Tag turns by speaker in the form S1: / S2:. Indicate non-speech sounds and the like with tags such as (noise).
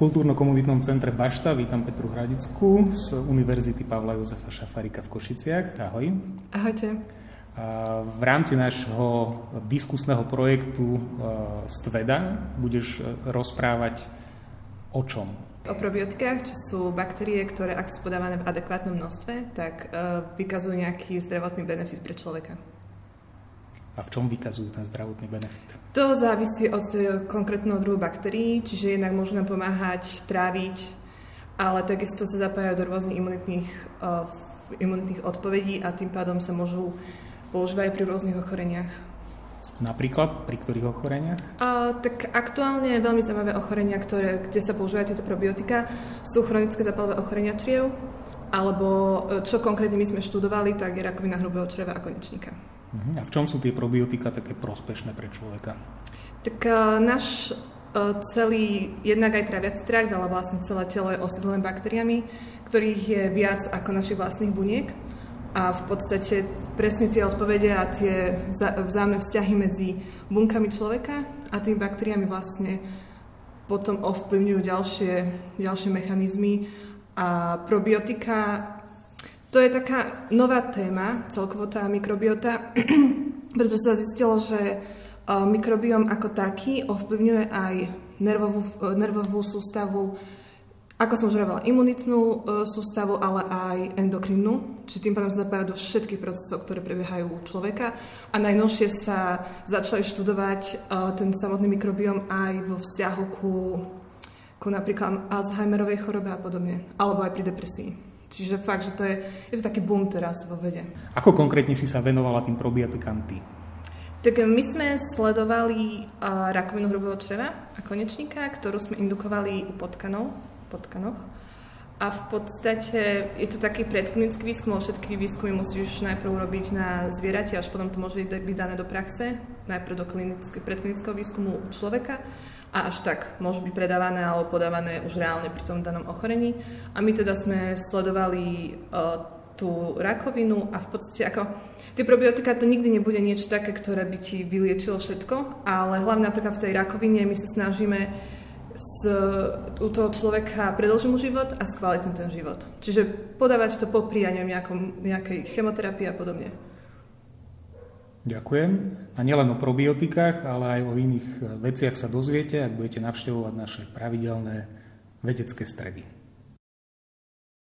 S1: kultúrno-komunitnom centre Bašta vítam Petru Hradicku z Univerzity Pavla Jozefa Šafarika v Košiciach. Ahoj.
S2: Ahojte.
S1: V rámci nášho diskusného projektu e, Stveda budeš rozprávať o čom?
S2: O probiotikách, čo sú baktérie, ktoré ak sú podávané v adekvátnom množstve, tak e, vykazujú nejaký zdravotný benefit pre človeka.
S1: A v čom vykazujú ten zdravotný benefit?
S2: To závisí od konkrétneho druhu baktérií, čiže jednak môžu nám pomáhať tráviť, ale takisto sa zapájajú do rôznych imunitných, uh, imunitných odpovedí a tým pádom sa môžu používať aj pri rôznych ochoreniach.
S1: Napríklad pri ktorých ochoreniach?
S2: Uh, tak aktuálne veľmi zaujímavé ochorenia, ktoré, kde sa používajú tieto probiotika, sú chronické zapalové ochorenia čriev, alebo e, čo konkrétne my sme študovali, tak je rakovina hrubého čreva a konečníka.
S1: Uh-huh. A v čom sú tie probiotika také prospešné pre človeka?
S2: Tak uh, náš uh, celý, jednak aj traviaci trakt, ale vlastne celé telo je osídlené baktériami, ktorých je viac ako našich vlastných buniek. A v podstate presne tie odpovede a tie vzájomné vzťahy medzi bunkami človeka a tými baktériami vlastne potom ovplyvňujú ďalšie, ďalšie mechanizmy a probiotika to je taká nová téma, celkovo tá mikrobiota, (clears throat) pretože sa zistilo, že mikrobiom ako taký ovplyvňuje aj nervovú, nervovú sústavu, ako som už imunitnú e, sústavu, ale aj endokrinnú, čiže tým pádom sa zapája do všetkých procesov, ktoré prebiehajú u človeka. A najnovšie sa začali študovať e, ten samotný mikrobiom aj vo vzťahu ku, ku napríklad Alzheimerovej chorobe a podobne, alebo aj pri depresii. Čiže fakt, že to je, je to taký boom teraz vo vede.
S1: Ako konkrétne si sa venovala tým probiotikám ty?
S2: Tak my sme sledovali rakovinu hrubého čreva a konečníka, ktorú sme indukovali u potkanov, potkanoch. A v podstate je to taký predklinický výskum, ale všetky výskumy musíš najprv robiť na zvierate, až potom to môže byť dané do praxe, najprv do predklinického výskumu u človeka a až tak môžu byť predávané alebo podávané už reálne pri tom danom ochorení. A my teda sme sledovali uh, tú rakovinu a v podstate ako tie probiotika to nikdy nebude niečo také, ktoré by ti vyliečilo všetko, ale hlavne napríklad v tej rakovine my sa snažíme z, u toho človeka predlžiť mu život a skvalitniť ten život. Čiže podávať to popri, ja nejakom, nejakej chemoterapii a podobne.
S1: Ďakujem. A nielen o probiotikách, ale aj o iných veciach sa dozviete, ak budete navštevovať naše pravidelné vedecké stredy.